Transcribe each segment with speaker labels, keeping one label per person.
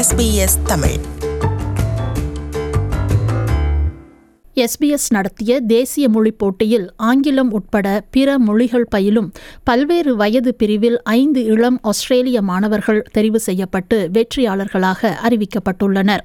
Speaker 1: SBS Tamil.
Speaker 2: SBS நடத்திய தேசிய மொழிப் போட்டியில் ஆங்கிலம் உட்பட பிற மொழிகள் பயிலும் பல்வேறு வயது பிரிவில் ஐந்து இளம் ஆஸ்திரேலிய மாணவர்கள் தெரிவு செய்யப்பட்டு வெற்றியாளர்களாக அறிவிக்கப்பட்டுள்ளனர்.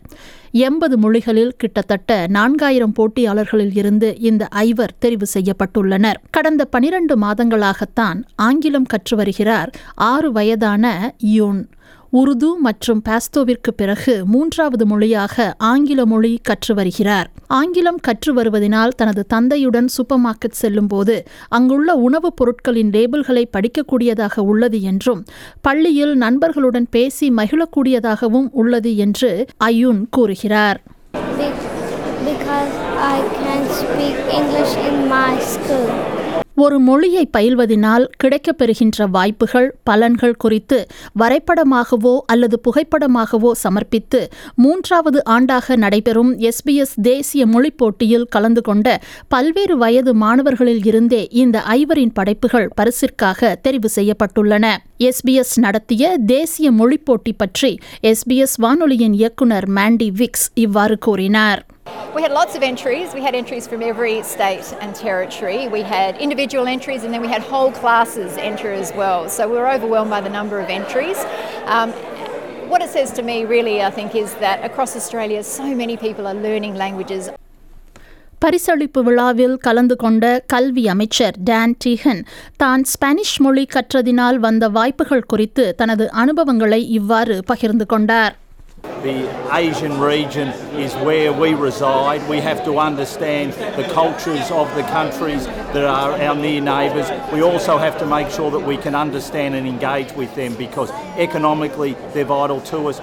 Speaker 2: எண்பது மொழிகளில் கிட்டத்தட்ட நான்காயிரம் போட்டியாளர்களில் இருந்து இந்த ஐவர் தெரிவு செய்யப்பட்டுள்ளனர். கடந்த பனிரண்டு மாதங்களாகத்தான் ஆங்கிலம் கற்று வருகிறார் ஆறு வயதான யூன். உருது மற்றும் பாஸ்தோவிற்கு பிறகு மூன்றாவது மொழியாக ஆங்கில மொழி கற்று வருகிறார் ஆங்கிலம் கற்று வருவதனால் தனது தந்தையுடன் சூப்பர் மார்க்கெட் செல்லும்போது அங்குள்ள உணவுப் பொருட்களின் லேபிள்களை படிக்கக்கூடியதாக உள்ளது என்றும் பள்ளியில் நண்பர்களுடன் பேசி மகிழக்கூடியதாகவும் உள்ளது என்று அயுன் கூறுகிறார்
Speaker 3: because I can speak English in my school.
Speaker 2: ஒரு மொழியை பயில்வதினால் கிடைக்கப்பெறுகின்ற வாய்ப்புகள் பலன்கள் குறித்து வரைபடமாகவோ அல்லது புகைப்படமாகவோ சமர்ப்பித்து மூன்றாவது ஆண்டாக நடைபெறும் எஸ்பிஎஸ் தேசிய மொழி போட்டியில் கலந்து கொண்ட பல்வேறு வயது மாணவர்களில் இருந்தே இந்த ஐவரின் படைப்புகள் பரிசிற்காக தெரிவு செய்யப்பட்டுள்ளன. எஸ்பிஎஸ் நடத்திய தேசிய மொழி போட்டி பற்றி எஸ்பிஎஸ் வானொலியின் இயக்குனர் மாண்டி விக்ஸ் இவ்வாறு கூறினார்.
Speaker 4: We had lots of entries. We had entries from every state and territory. We had individual entries and then we had whole classes enter as well. So we were overwhelmed by the number of entries. Um, what it says to me, really, I think, is that across Australia, so many people are learning languages
Speaker 2: பரிசளிப்பு விழாவில் கலந்து கொண்ட கல்வி அமைச்சர் Don டீஹன் தான் Spanish மொழி கற்றதினால் வந்த வாய்ப்புகள் குறித்து தனது அனுபவங்களை இவ்வாறு பகிர்ந்து கொண்டார்
Speaker 5: The Asian region is where we reside. We have to understand the cultures of the countries that are our near neighbours. We also have to make sure that we can understand and engage with them because economically they're vital to us.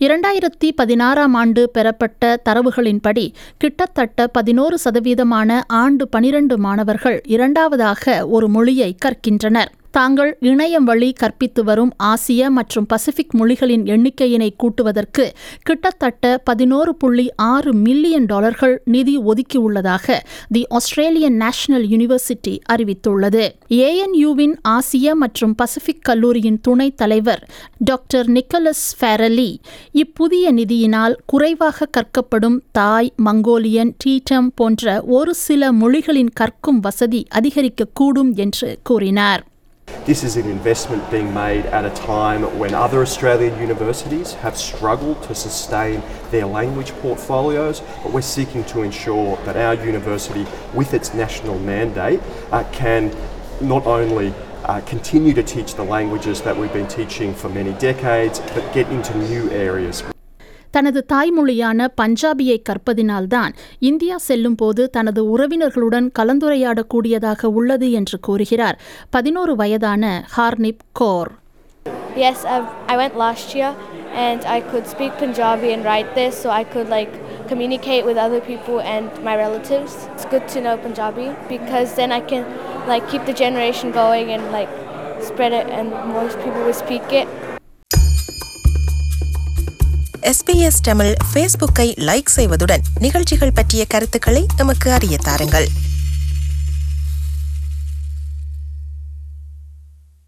Speaker 2: இரண்டாயிரத்தி பதினாறாம் ஆண்டு பெறப்பட்ட தரவுகளின்படி கிட்டத்தட்ட பதினோரு சதவீதமான ஆண்டு பனிரண்டு மாணவர்கள் இரண்டாவதாக ஒரு மொழியை கற்கின்றனர் தாங்கள் இணையம் வழி கற்பித்து வரும் ஆசிய மற்றும் பசிபிக் மொழிகளின் எண்ணிக்கையினை கூட்டுவதற்கு கிட்டத்தட்ட பதினோரு புள்ளி ஆறு மில்லியன் டாலர்கள் நிதி ஒதுக்கியுள்ளதாக தி ஆஸ்திரேலியன் நேஷனல் யூனிவர்சிட்டி அறிவித்துள்ளது. ஏஎன்யூவின் ஆசிய மற்றும் பசிபிக் கல்லூரியின் துணைத் தலைவர் டாக்டர் நிக்கலஸ் ஃபேரலி இப்புதிய நிதியினால் குறைவாக கற்கப்படும் தாய் மங்கோலியன் டீட்டம் போன்ற ஒரு சில மொழிகளின் கற்கும் வசதி அதிகரிக்கக்கூடும் என்று கூறினார்.
Speaker 6: This is an investment being made at a time when other Australian universities have struggled to sustain their language portfolios, but we're seeking to ensure that our university, with its national mandate, uh, can not only uh, continue to teach the languages that we've been teaching for many decades, but get into new areas.
Speaker 2: தனது தாய்மொழியான பஞ்சாபியை கற்பதினால்தான் India செல்லும் போது தனது உறவினர்களுடன் கலந்துரையாடக்கூடியதாக உள்ளது என்று கூறுகிறார் பதினோரு வயதான Harnip Kaur
Speaker 7: Yes, I've, I went last year and I could speak Punjabi and write this so I could like communicate with other people and my relatives. It's good to know Punjabi because then I can like keep the generation going and like spread it and more people will speak it.
Speaker 1: SBS Tamil ஃபேஸ்புக்கை like செய்வதுடன் நிகழ்ச்சிகள் பற்றிய கருத்துக்களை எமக்கு அறிய தாருங்கள்.